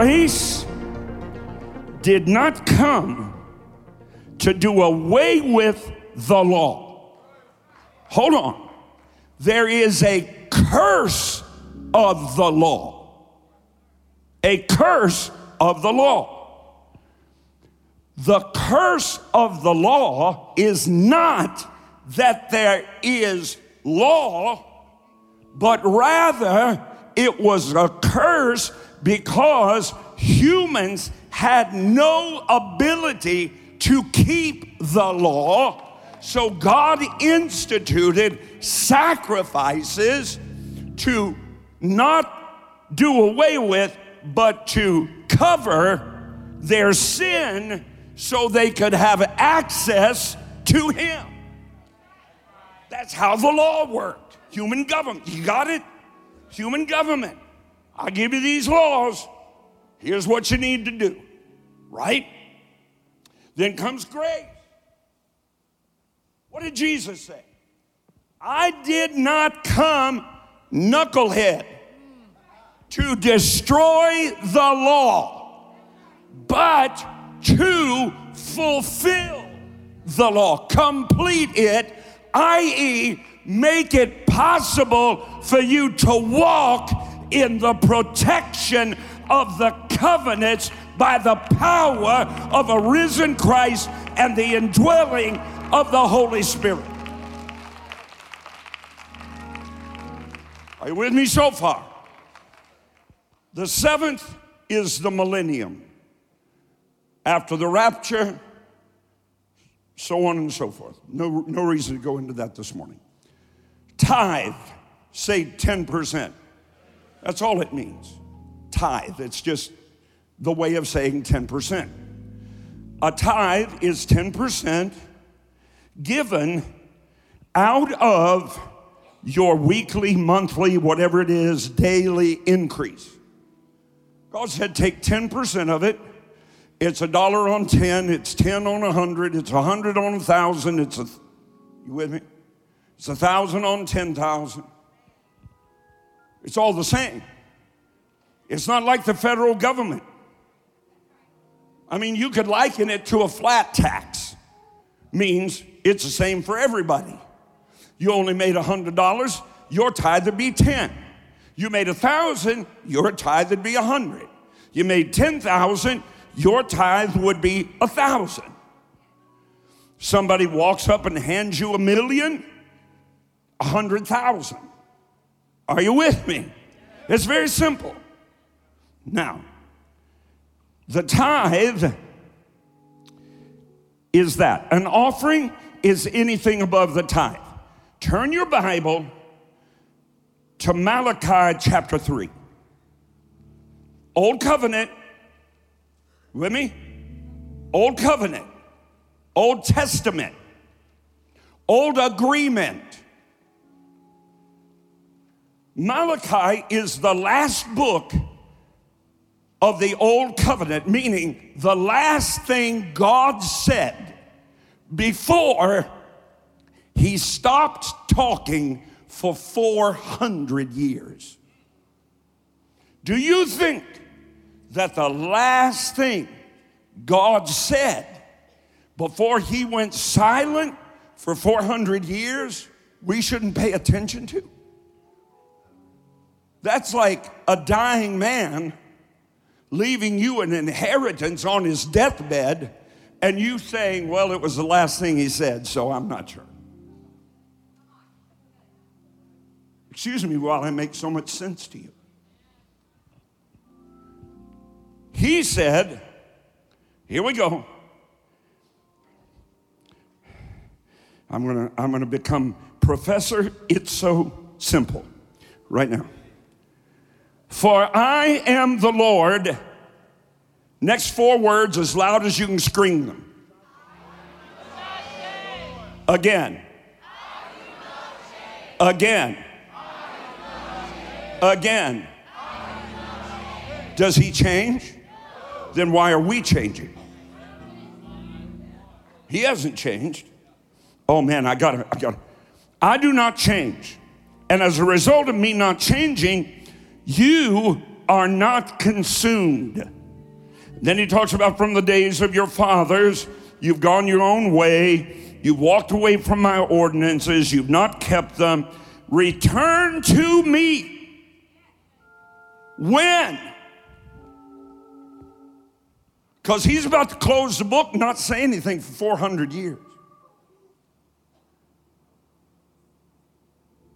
Grace did not come to do away with the law. Hold on. There is a curse of the law. A curse of the law. The curse of the law is not that there is law, but rather it was a curse because humans had no ability to keep the law. So God instituted sacrifices to not do away with, but to cover their sin so they could have access to Him. That's how the law worked. Human government. You got it? Human government. I give you these laws. Here's what you need to do. Right? Then comes grace. What did Jesus say? I did not come knucklehead to destroy the law, but to fulfill the law, complete it, i.e., make it possible for you to walk in the protection of the covenants by the power of a risen Christ and the indwelling of the Holy Spirit. Are you with me so far? The seventh is the millennium. After the rapture, so on and so forth. No, no reason to go into that this morning. Tithe, say 10%. That's all it means. Tithe, it's just the way of saying 10%. A tithe is 10% given out of your weekly, monthly, whatever it is, daily increase. God said, take 10% of it. It's a dollar on 10, it's 10 on a 100, it's a 100 on a 1,000, it's a, you with me? It's a 1,000 on 10,000. It's all the same. It's not like the federal government. I mean, you could liken it to a flat tax, means it's the same for everybody. You only made a hundred dollars, your tithe would be 10. You made a thousand, your tithe would be a hundred. You made 10,000, your tithe would be a thousand. Somebody walks up and hands you a million, a hundred thousand. Are you with me? It's very simple. Now, the tithe is that. An offering is anything above the tithe. Turn your Bible to Malachi chapter 3. Old covenant, with me? Old covenant, Old Testament, Old agreement. Malachi is the last book of the old covenant, meaning the last thing God said before he stopped talking for 400 years. Do you think that the last thing God said before he went silent for 400 years we shouldn't pay attention to? That's like a dying man leaving you an inheritance on his deathbed and you saying, well, it was the last thing he said, so I'm not sure. Excuse me while I make so much sense to you. He said, here we go. I'm gonna, I'm gonna become professor. It's so simple right now. For I am the Lord. Next four words as loud as you can scream them. Again. Again. Again. Does he change? Then why are we changing? He hasn't changed. Oh man, I gotta, I gotta. I do not change. And as a result of me not changing, you are not consumed. Then he talks about from the days of your fathers, you've gone your own way, you've walked away from my ordinances, you've not kept them. Return to me. When? Because he's about to close the book, not say anything for 400 years.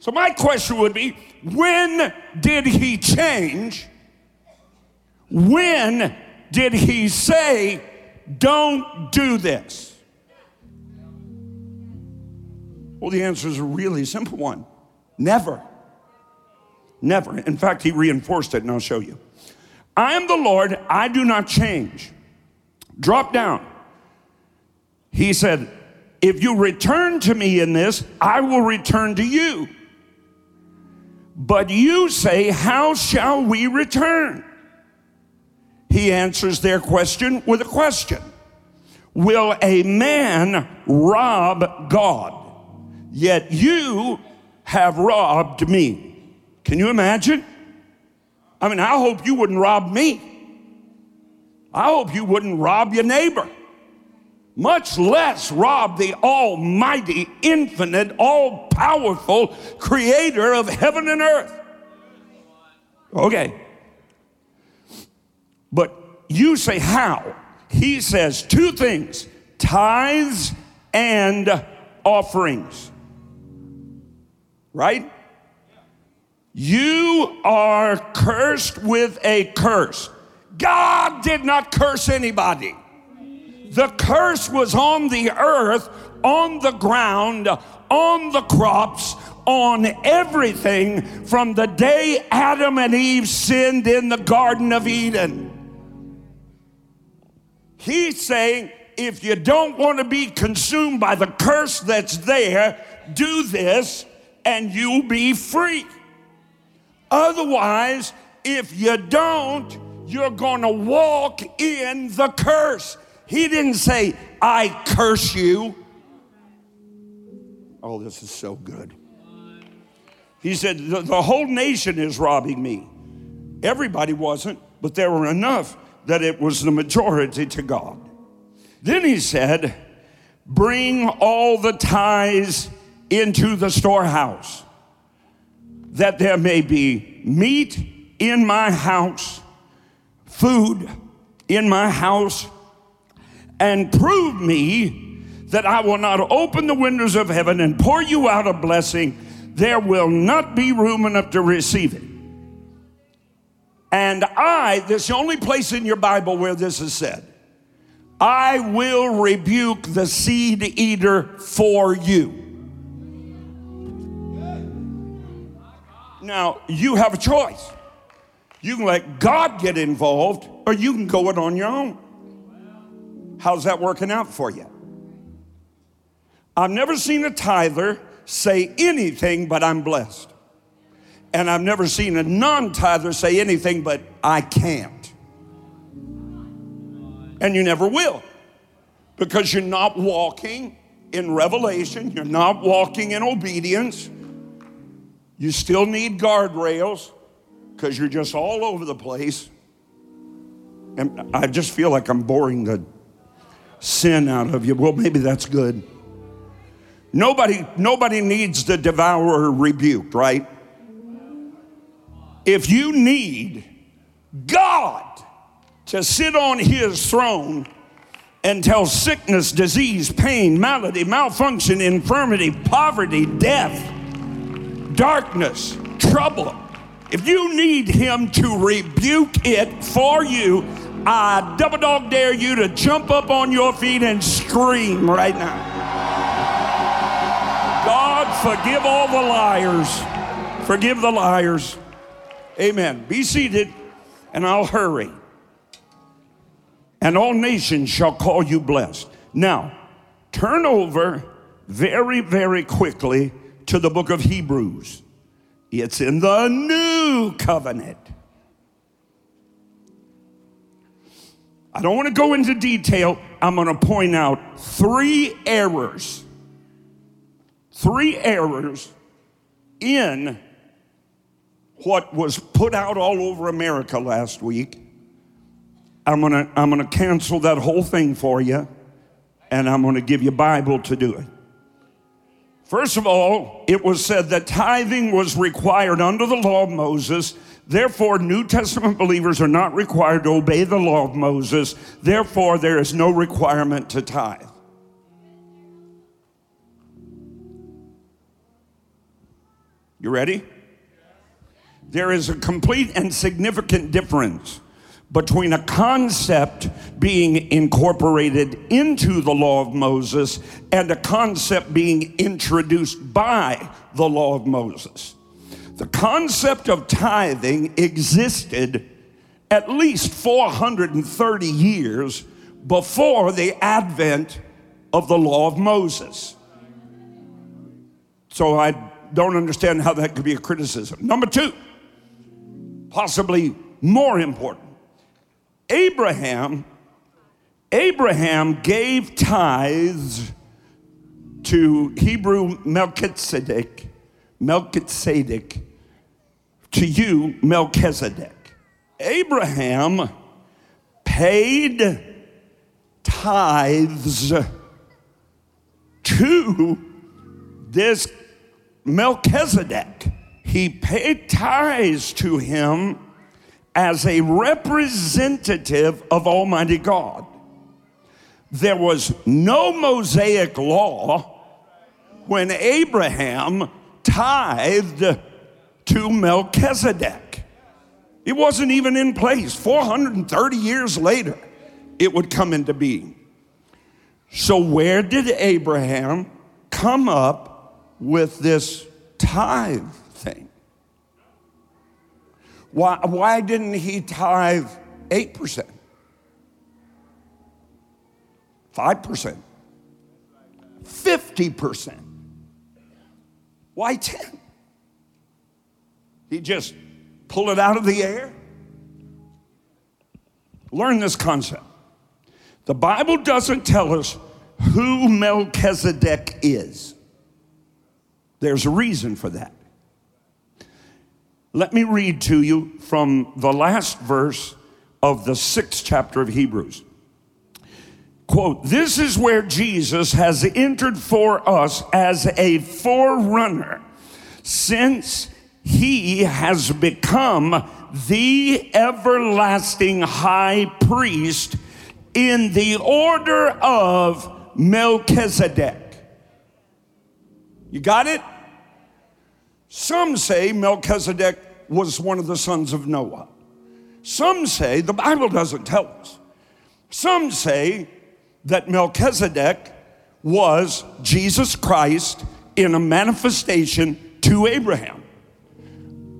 So, my question would be when did he change? When did he say, don't do this? Well, the answer is a really simple one never. Never. In fact, he reinforced it, and I'll show you. I am the Lord, I do not change. Drop down. He said, If you return to me in this, I will return to you. But you say, How shall we return? He answers their question with a question Will a man rob God? Yet you have robbed me. Can you imagine? I mean, I hope you wouldn't rob me. I hope you wouldn't rob your neighbor, much less rob the almighty, infinite, all powerful creator of heaven and earth. Okay. But you say, how? He says two things tithes and offerings. Right? You are cursed with a curse. God did not curse anybody. The curse was on the earth, on the ground, on the crops, on everything from the day Adam and Eve sinned in the Garden of Eden. He's saying, if you don't want to be consumed by the curse that's there, do this and you'll be free. Otherwise, if you don't, you're going to walk in the curse. He didn't say, I curse you. Oh, this is so good. He said, the, the whole nation is robbing me. Everybody wasn't, but there were enough that it was the majority to God. Then he said, Bring all the tithes into the storehouse, that there may be meat in my house food in my house and prove me that I will not open the windows of heaven and pour you out a blessing, there will not be room enough to receive it. And I, this is the only place in your Bible where this is said, I will rebuke the seed eater for you. Now, you have a choice. You can let God get involved, or you can go it on your own. How's that working out for you? I've never seen a tither say anything but I'm blessed. And I've never seen a non tither say anything but I can't. And you never will because you're not walking in revelation, you're not walking in obedience. You still need guardrails because you're just all over the place. And I just feel like I'm boring the sin out of you. Well, maybe that's good. Nobody, nobody needs the devourer rebuked, right? If you need God to sit on his throne and tell sickness, disease, pain, malady, malfunction, infirmity, poverty, death, darkness, trouble, if you need him to rebuke it for you, I double dog dare you to jump up on your feet and scream right now. God, forgive all the liars. Forgive the liars. Amen. Be seated, and I'll hurry. And all nations shall call you blessed. Now, turn over very, very quickly to the book of Hebrews. It's in the new covenant. I don't want to go into detail. I'm going to point out three errors. Three errors in what was put out all over America last week. I'm gonna, I'm gonna cancel that whole thing for you, and I'm gonna give you Bible to do it. First of all, it was said that tithing was required under the law of Moses. Therefore, New Testament believers are not required to obey the law of Moses. Therefore, there is no requirement to tithe. You ready? There is a complete and significant difference between a concept being incorporated into the law of Moses and a concept being introduced by the law of Moses. The concept of tithing existed at least 430 years before the advent of the law of Moses. So I don't understand how that could be a criticism. Number two, possibly more important, Abraham, Abraham gave tithes to Hebrew Melchizedek, Melchizedek, to you, Melchizedek. Abraham paid tithes to this Melchizedek. He paid tithes to him as a representative of Almighty God. There was no Mosaic law when Abraham tithed to Melchizedek. It wasn't even in place. 430 years later, it would come into being. So, where did Abraham come up with this tithe thing? Why, why didn't he tithe 8%? 5%? 50%? Why 10? He just pull it out of the air? Learn this concept. The Bible doesn't tell us who Melchizedek is. There's a reason for that. Let me read to you from the last verse of the sixth chapter of Hebrews. Quote, this is where Jesus has entered for us as a forerunner since he has become the everlasting high priest in the order of Melchizedek. You got it? Some say Melchizedek was one of the sons of Noah. Some say, the Bible doesn't tell us. Some say that Melchizedek was Jesus Christ in a manifestation to Abraham.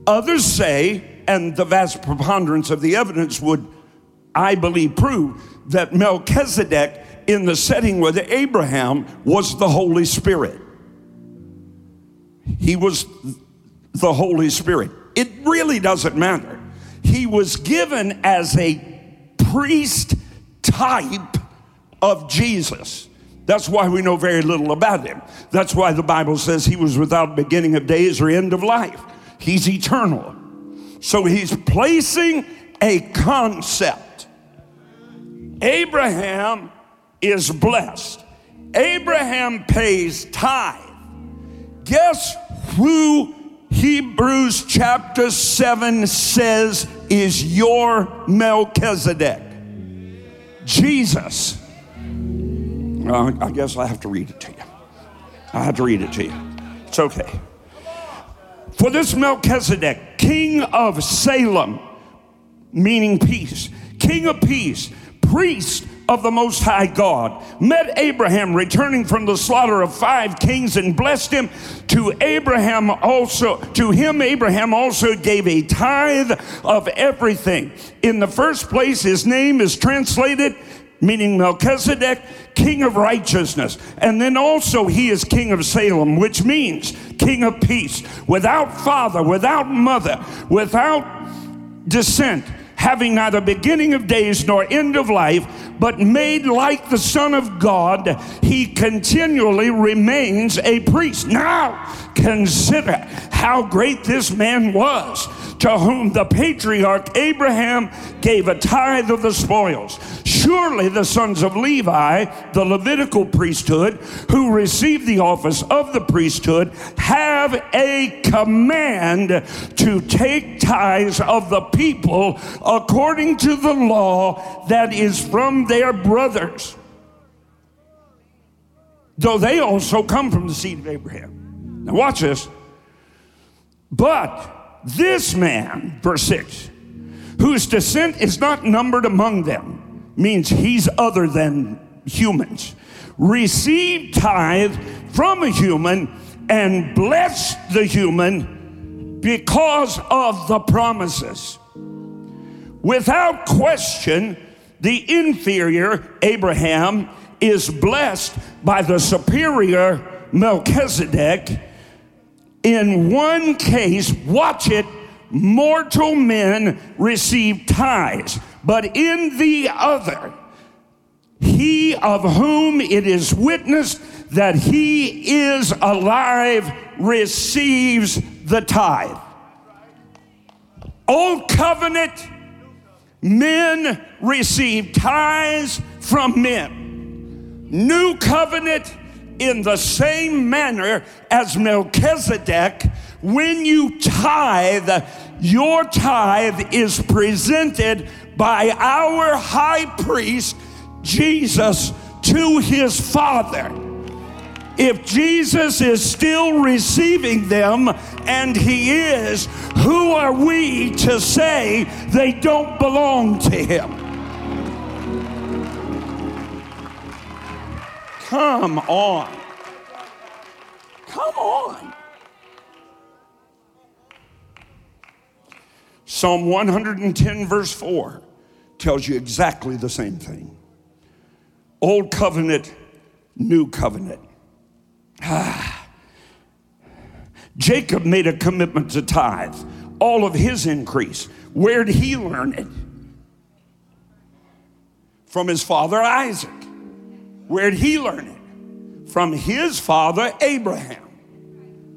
Others say, and the vast preponderance of the evidence would, I believe, prove that Melchizedek in the setting with Abraham was the Holy Spirit. He was the Holy Spirit. It really doesn't matter. He was given as a priest type of Jesus. That's why we know very little about him. That's why the Bible says he was without beginning of days or end of life. He's eternal. So he's placing a concept. Abraham is blessed. Abraham pays tithe. Guess who Hebrews chapter 7 says is your Melchizedek? Jesus. I guess I have to read it to you. I have to read it to you. It's okay. For this Melchizedek, king of Salem, meaning peace, king of peace, priest of the Most High God, met Abraham returning from the slaughter of five kings and blessed him. To Abraham also, to him Abraham also gave a tithe of everything. In the first place, his name is translated meaning Melchizedek, king of righteousness. And then also he is king of Salem, which means king of peace, without father, without mother, without descent having neither beginning of days nor end of life, but made like the Son of God, he continually remains a priest. Now, consider how great this man was to whom the patriarch Abraham gave a tithe of the spoils. Surely the sons of Levi, the Levitical priesthood, who received the office of the priesthood, have a command to take tithes of the people according to the law that is from their brothers. Though they also come from the seed of Abraham. Now, watch this. But this man, verse 6, whose descent is not numbered among them, means he's other than humans, received tithe from a human and blessed the human because of the promises. Without question, the inferior Abraham is blessed by the superior Melchizedek in one case, watch it, mortal men receive tithes, but in the other, he of whom it is witnessed that he is alive receives the tithe. Old covenant men receive tithes from men. New covenant in the same manner as Melchizedek, when you tithe, your tithe is presented by our high priest, Jesus, to his Father. If Jesus is still receiving them, and he is, who are we to say they don't belong to him? Come on. Come on. Psalm 110, verse 4, tells you exactly the same thing. Old covenant, new covenant. Jacob made a commitment to tithe, all of his increase. Where did he learn it? From his father Isaac. Where'd he learn it? From his father Abraham.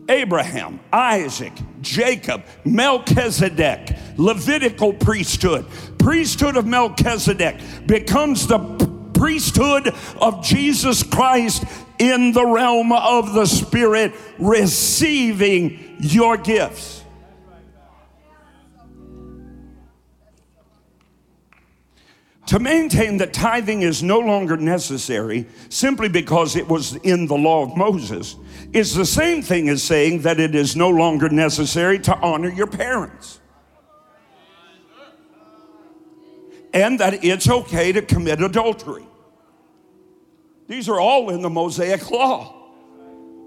Abraham, Isaac, Jacob, Melchizedek, Levitical priesthood. Priesthood of Melchizedek becomes the priesthood of Jesus Christ in the realm of the Spirit, receiving your gifts. To maintain that tithing is no longer necessary simply because it was in the law of Moses is the same thing as saying that it is no longer necessary to honor your parents. And that it's okay to commit adultery. These are all in the Mosaic law.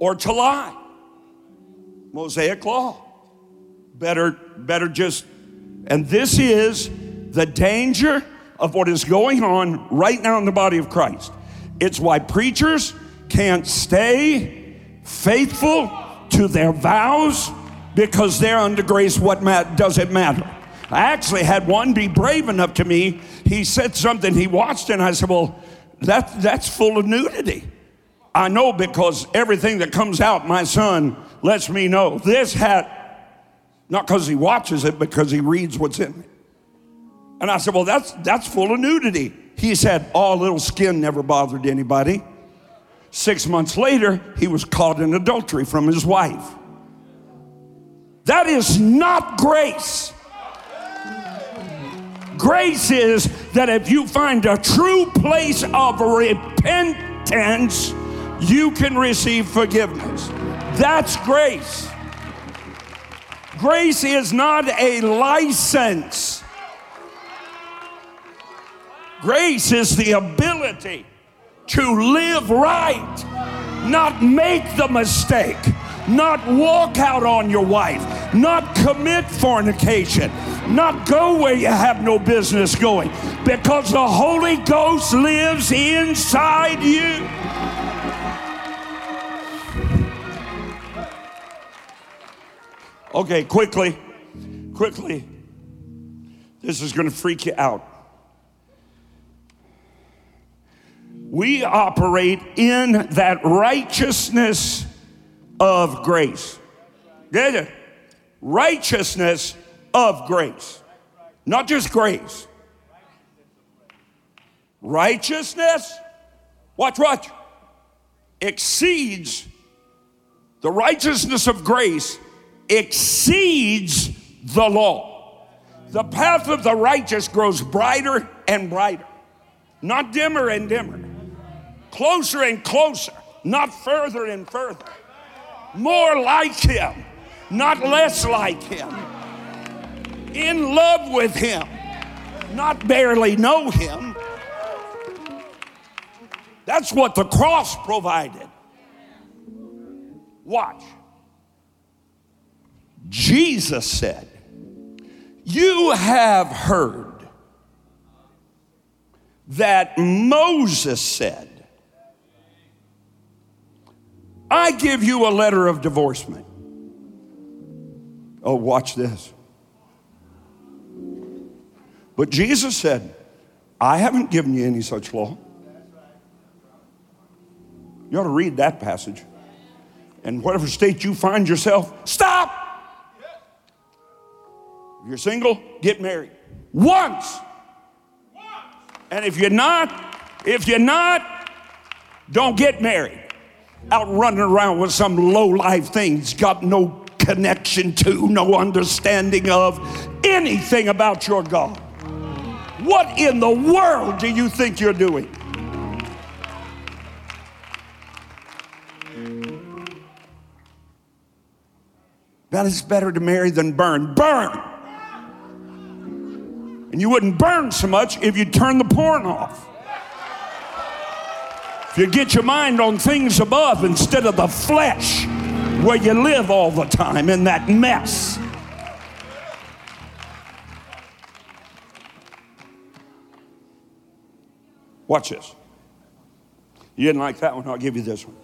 Or to lie. Mosaic law. Better, better just, and this is the danger of what is going on right now in the body of Christ. It's why preachers can't stay faithful to their vows because they're under grace. What does it matter? I actually had one be brave enough to me. He said something, he watched and I said, Well, that, that's full of nudity. I know because everything that comes out, my son lets me know. This hat, not because he watches it, because he reads what's in it. And I said, Well, that's, that's full of nudity. He said, Oh, little skin never bothered anybody. Six months later, he was caught in adultery from his wife. That is not grace. Grace is that if you find a true place of repentance, you can receive forgiveness. That's grace. Grace is not a license. Grace is the ability to live right, not make the mistake, not walk out on your wife, not commit fornication, not go where you have no business going, because the Holy Ghost lives inside you. Okay, quickly, quickly. This is going to freak you out. We operate in that righteousness of grace. Righteousness of grace. Not just grace. Righteousness, watch, watch, exceeds the righteousness of grace exceeds the law. The path of the righteous grows brighter and brighter, not dimmer and dimmer, closer and closer, not further and further, more like Him, not less like Him, in love with Him, not barely know Him. That's what the cross provided. Watch. Jesus said, You have heard that Moses said, I give you a letter of divorcement. Oh, watch this. But Jesus said, I haven't given you any such law. You ought to read that passage. And whatever state you find yourself, stop. If you're single, get married. Once. And if you're not, if you're not, don't get married. Out running around with some low life things, got no connection to, no understanding of anything about your God. What in the world do you think you're doing? That is better to marry than burn. Burn! And you wouldn't burn so much if you turn the porn off. If you get your mind on things above instead of the flesh where you live all the time in that mess. Watch this. You didn't like that one, I'll give you this one.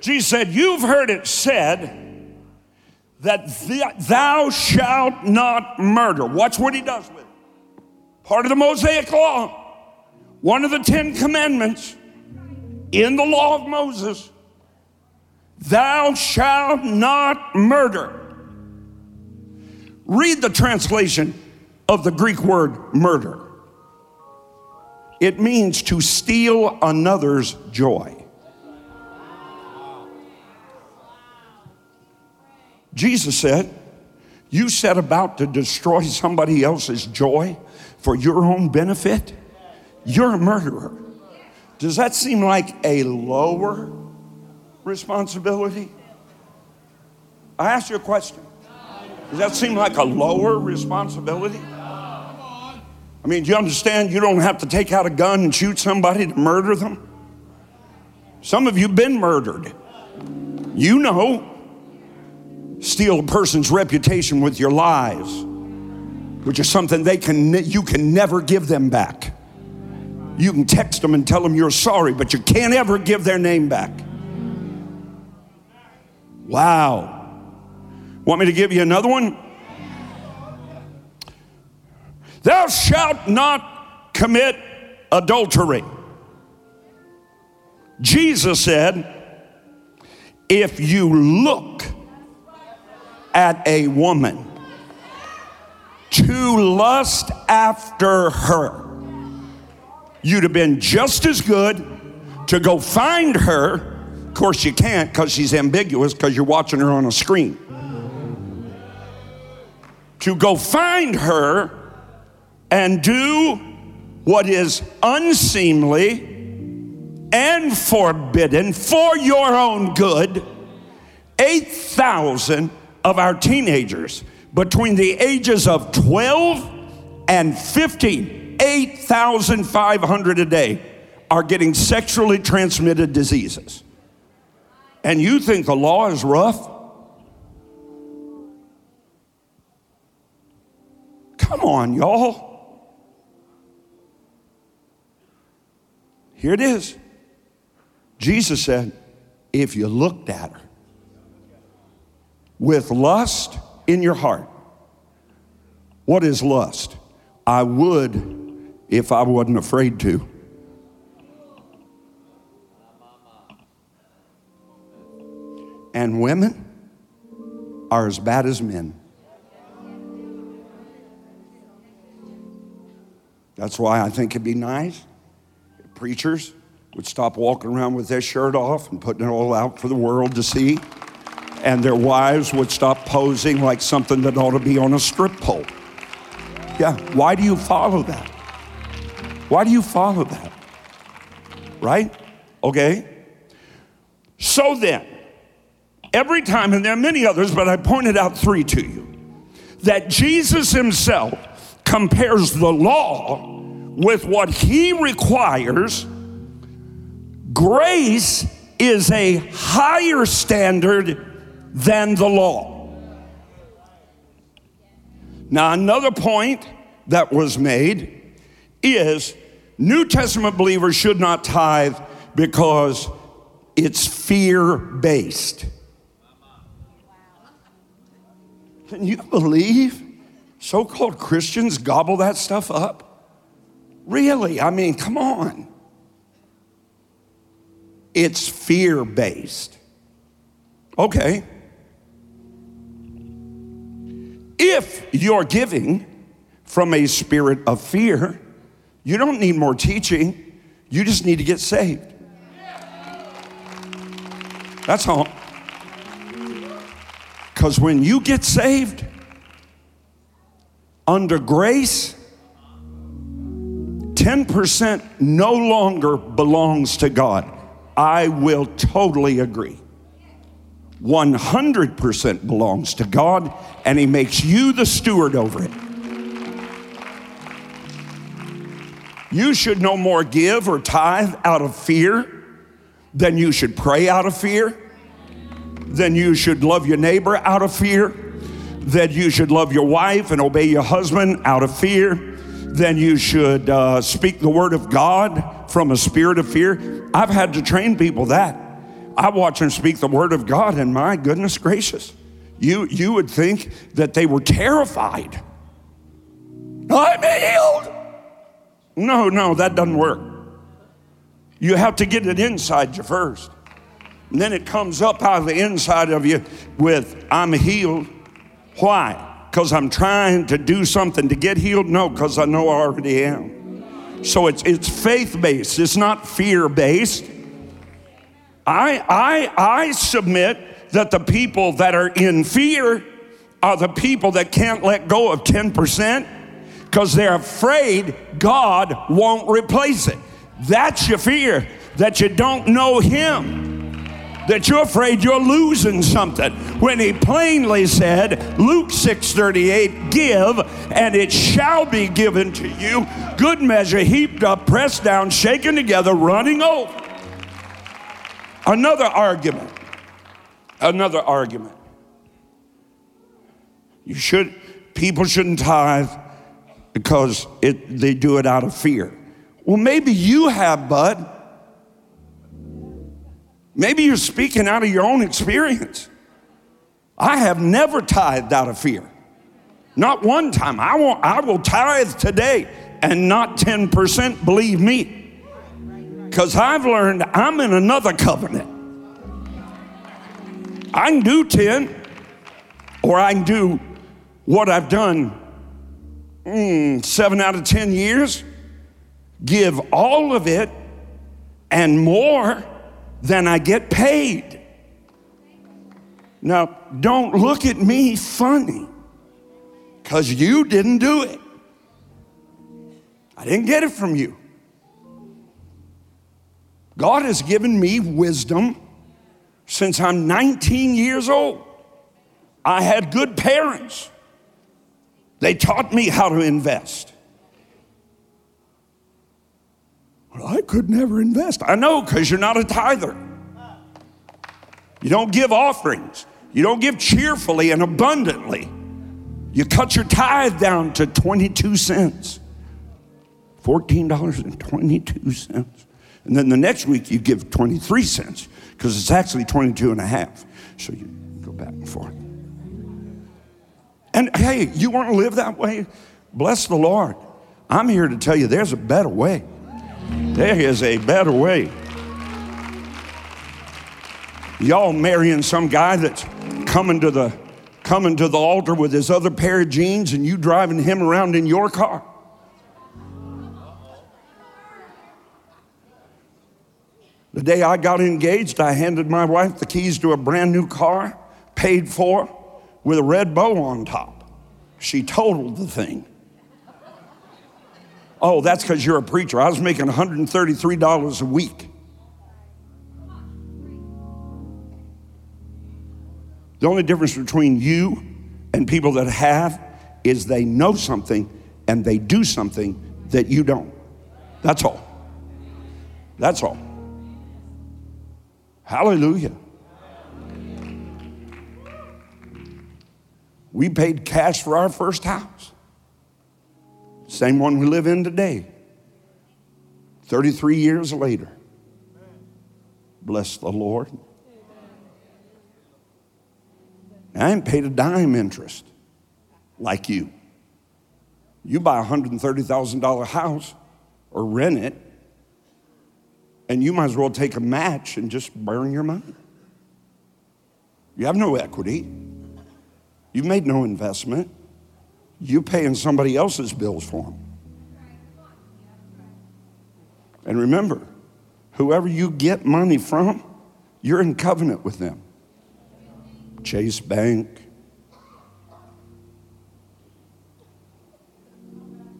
Jesus said, You've heard it said, that thou shalt not murder. Watch what he does with it. Part of the Mosaic law, one of the Ten Commandments in the law of Moses, thou shalt not murder. Read the translation of the Greek word murder. It means to steal another's joy. Jesus said, You set about to destroy somebody else's joy for your own benefit? You're a murderer. Does that seem like a lower responsibility? I ask you a question. Does that seem like a lower responsibility? I mean, do you understand you don't have to take out a gun and shoot somebody to murder them? Some of you have been murdered. You know steal a person's reputation with your lies, which is something they can you can never give them back. You can text them and tell them you're sorry, but you can't ever give their name back. Wow. Want me to give you another one? Thou shalt not commit adultery. Jesus said, if you look at a woman to lust after her, you'd have been just as good to go find her. Of course, you can't because she's ambiguous because you're watching her on a screen. To go find her and do what is unseemly and forbidden for your own good, 8,000 of our teenagers between the ages of 12 and 15, 8,500 a day, are getting sexually transmitted diseases. And you think the law is rough? Come on, y'all. Here it is. Jesus said, if you looked at her, with lust in your heart, What is lust? I would if I wasn't afraid to. And women are as bad as men. That's why I think it'd be nice preachers would stop walking around with their shirt off and putting it all out for the world to see, and their wives would stop posing like something that ought to be on a strip pole. Yeah, why do you follow that? Why do you follow that? Right? Okay? So then, every time, and there are many others, but I pointed out three to you, that Jesus himself compares the law with what he requires, grace is a higher standard than the law. Now, another point that was made is New Testament believers should not tithe because it's fear based. Can you believe so called Christians gobble that stuff up? Really? I mean, come on. It's fear based. Okay. If you're giving from a spirit of fear, you don't need more teaching. You just need to get saved. That's all. Because when you get saved, under grace, 10% no longer belongs to God. I will totally agree. 100% belongs to God, and He makes you the steward over it. You should no more give or tithe out of fear than you should pray out of fear, than you should love your neighbor out of fear, that you should love your wife and obey your husband out of fear, then you should uh, speak the word of God from a spirit of fear. I've had to train people that. I watch them speak the word of God, and my goodness gracious, you, you would think that they were terrified. I'm healed. No, no, that doesn't work. You have to get it inside you first. And then it comes up out of the inside of you with, I'm healed. Why? Because I'm trying to do something to get healed? No, because I know I already am. So it's, it's faith based, it's not fear based. I, I, I submit that the people that are in fear are the people that can't let go of 10% because they're afraid God won't replace it. That's your fear, that you don't know Him that you're afraid you're losing something when he plainly said luke 6.38 give and it shall be given to you good measure heaped up pressed down shaken together running over Another argument. Another argument. You should, people shouldn't tithe because it, they do it out of fear. Well, maybe you have, bud. Maybe you're speaking out of your own experience. I have never tithed out of fear. Not one time. I, won't, I will tithe today and not 10%, believe me because I've learned I'm in another covenant. I can do 10, or I can do what I've done mm, seven out of 10 years, give all of it and more than I get paid. Now, don't look at me funny because you didn't do it. I didn't get it from you. God has given me wisdom since I'm 19 years old. I had good parents. They taught me how to invest. Well, I could never invest. I know because you're not a tither. You don't give offerings. You don't give cheerfully and abundantly. You cut your tithe down to 22 cents. $14.22. And then the next week you give 23 cents because it's actually 22 and a half. So you go back and forth. And hey, you want to live that way? Bless the Lord. I'm here to tell you there's a better way. There is a better way. Y'all marrying some guy that's coming to the coming to the altar with his other pair of jeans and you driving him around in your car. The day I got engaged, I handed my wife the keys to a brand new car, paid for, with a red bow on top. She totaled the thing. Oh, that's because you're a preacher. I was making $133 a week. The only difference between you and people that have is they know something and they do something that you don't. That's all. That's all. Hallelujah. We paid cash for our first house. Same one we live in today. 33 years later. Bless the Lord. I ain't paid a dime interest like you. You buy a $130,000 house or rent it, and you might as well take a match and just burn your money. You have no equity. You've made no investment. You're paying somebody else's bills for them. And remember, whoever you get money from, you're in covenant with them. Chase Bank,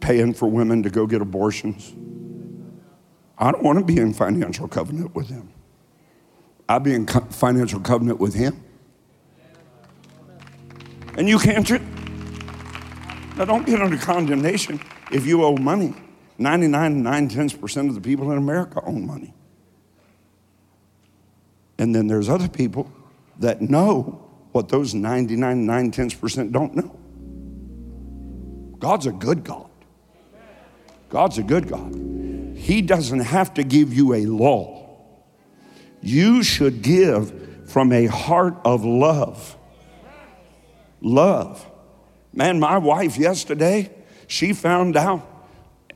paying for women to go get abortions. I don't want to be in financial covenant with them. I'll be in co- financial covenant with him. And you can't. Now, don't get under condemnation if you owe money. 99 9 tenths percent of the people in America own money. And then there's other people that know what those 99 9 tenths percent don't know. God's a good God. God's a good God. He doesn't have to give you a law. You should give from a heart of love. Love. Man, my wife yesterday, she found out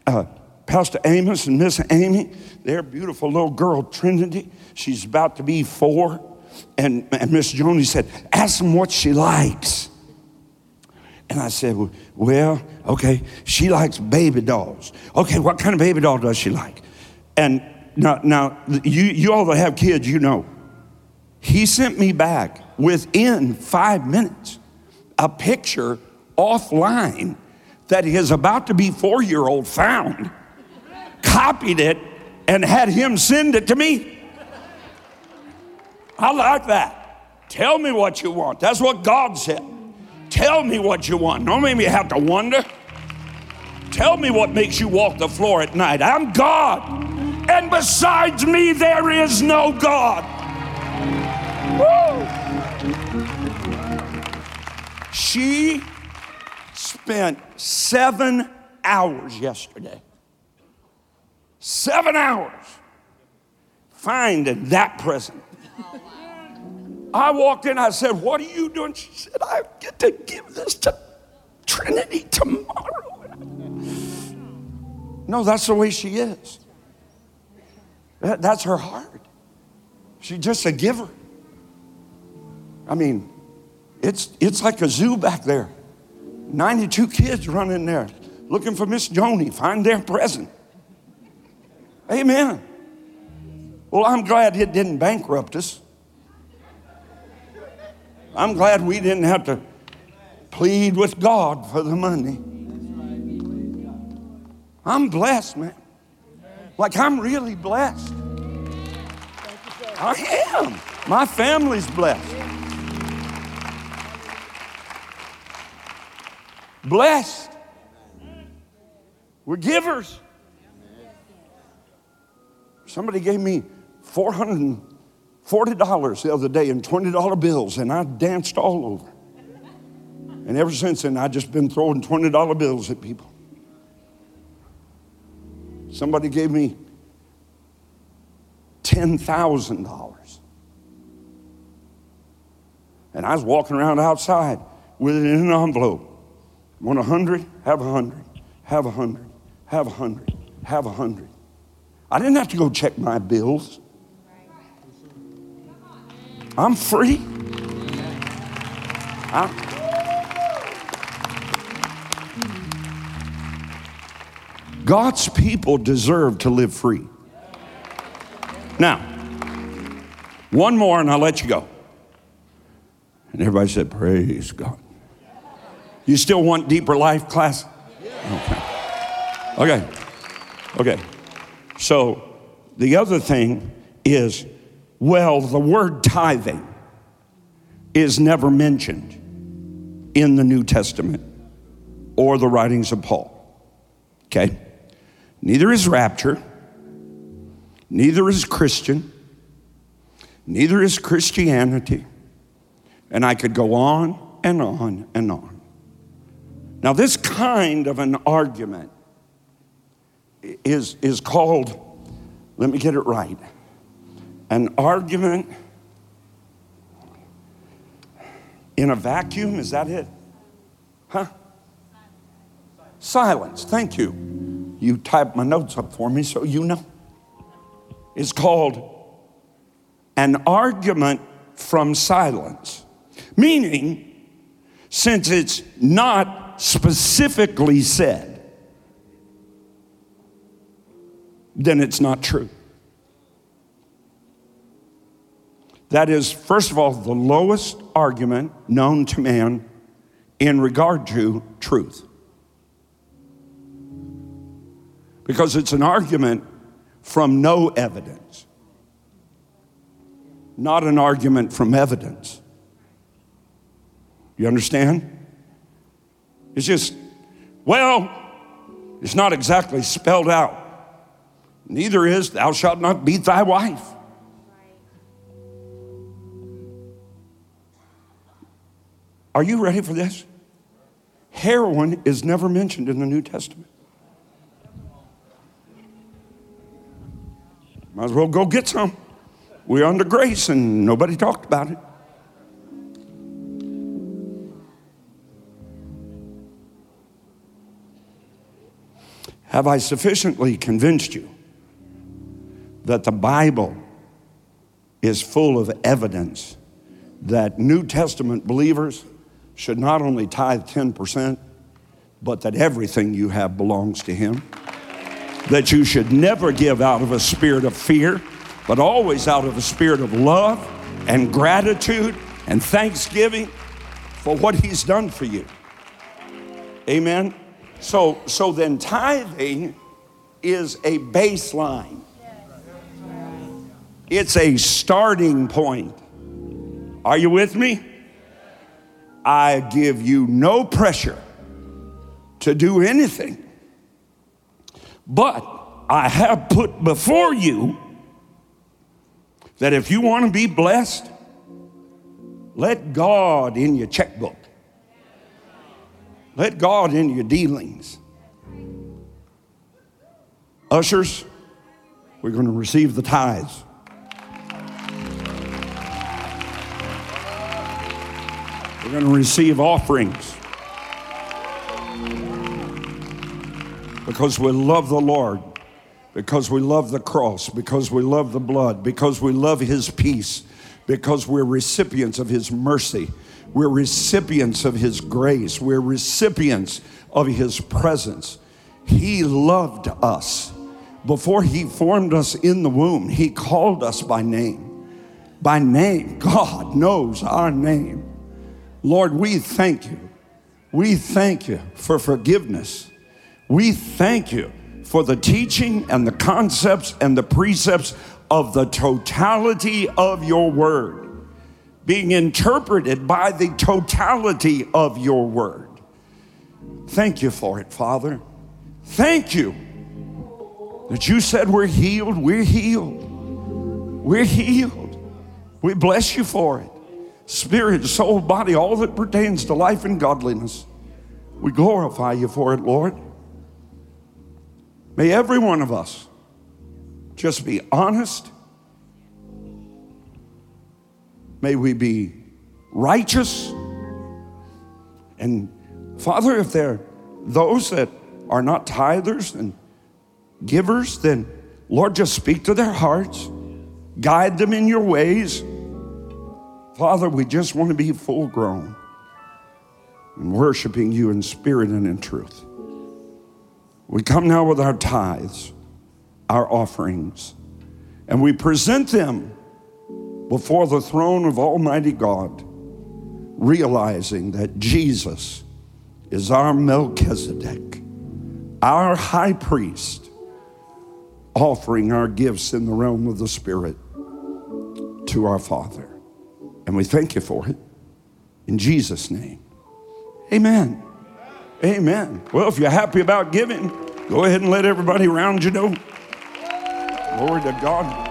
uh, Pastor Amos and Miss Amy, their beautiful little girl, Trinity, she's about to be four. And, and Miss Joni said, Ask them what she likes. And I said, Well, okay, she likes baby dolls. Okay, what kind of baby doll does she like? And now, now you, you all that have kids, you know. He sent me back within five minutes a picture offline that his about to be four year old found, copied it, and had him send it to me. I like that. Tell me what you want. That's what God said. Tell me what you want. Don't make me have to wonder. Tell me what makes you walk the floor at night. I'm God. And besides me, there is no God. Woo! She spent seven hours yesterday. Seven hours finding that present. I walked in, I said, What are you doing? She said, I get to give this to Trinity tomorrow. No, that's the way she is. that's her heart. She's just a giver. I mean, it's, it's like a zoo back there. 92 kids running there looking for Miss Joni, find their present. Amen. Well, I'm glad it didn't bankrupt us. I'm glad we didn't have to plead with God for the money. I'm blessed, man. Like I'm really blessed. I am. My family's blessed. Blessed. We're givers. Somebody gave me 400 $40 the other day in $20 bills, and I danced all over. And ever since then, I've just been throwing $20 bills at people. Somebody gave me $10,000. And I was walking around outside with it in an envelope. Want a hundred? Have a hundred. Have a hundred. Have a hundred. Have a hundred. I didn't have to go check my bills. I'm free. I, God's people deserve to live free. Now, one more and I'll let you go. And everybody said, Praise God. You still want deeper life class? Okay. Okay. Okay. So the other thing is, well, the word tithing is never mentioned in the New Testament or the writings of Paul. Okay? Neither is rapture, neither is Christian, neither is Christianity. And I could go on and on and on. Now, this kind of an argument is, is called, let me get it right, an argument in a vacuum. Is that it? Huh? Silence. Thank you you typed my notes up for me so you know. It's called an argument from silence, meaning, since it's not specifically said, then it's not true. That is, first of all, the lowest argument known to man in regard to truth. because it's an argument from no evidence, not an argument from evidence. You understand? It's just, well, it's not exactly spelled out. Neither is, thou shalt not beat thy wife. Are you ready for this? Heroin is never mentioned in the New Testament. Might as well go get some. We're under grace and nobody talked about it. Have I sufficiently convinced you that the Bible is full of evidence that New Testament believers should not only tithe 10%, but that everything you have belongs to Him? that you should never give out of a spirit of fear, but always out of a spirit of love and gratitude and thanksgiving for what He's done for you. Amen. So, so then tithing is a baseline. It's a starting point. Are you with me? I give you no pressure to do anything but I have put before you that if you want to be blessed, let God in your checkbook. Let God in your dealings. Ushers, we're going to receive the tithes. We're going to receive offerings. because we love the Lord, because we love the cross, because we love the blood, because we love His peace, because we're recipients of His mercy, we're recipients of His grace, we're recipients of His presence. He loved us. Before He formed us in the womb, He called us by name. By name, God knows our name. Lord, we thank you. We thank you for forgiveness. We thank you for the teaching and the concepts and the precepts of the totality of your word being interpreted by the totality of your word. Thank you for it, Father. Thank you that you said we're healed. We're healed. We're healed. We bless you for it. Spirit, soul, body, all that pertains to life and godliness. We glorify you for it, Lord. May every one of us just be honest. May we be righteous and Father, if there are those that are not tithers and givers, then Lord, just speak to their hearts, guide them in your ways. Father, we just want to be full grown and worshiping you in spirit and in truth. We come now with our tithes, our offerings, and we present them before the throne of Almighty God, realizing that Jesus is our Melchizedek, our high priest, offering our gifts in the realm of the Spirit to our Father. And we thank you for it. In Jesus' name. Amen. Amen. Well, if you're happy about giving, go ahead and let everybody around you know. Glory to God.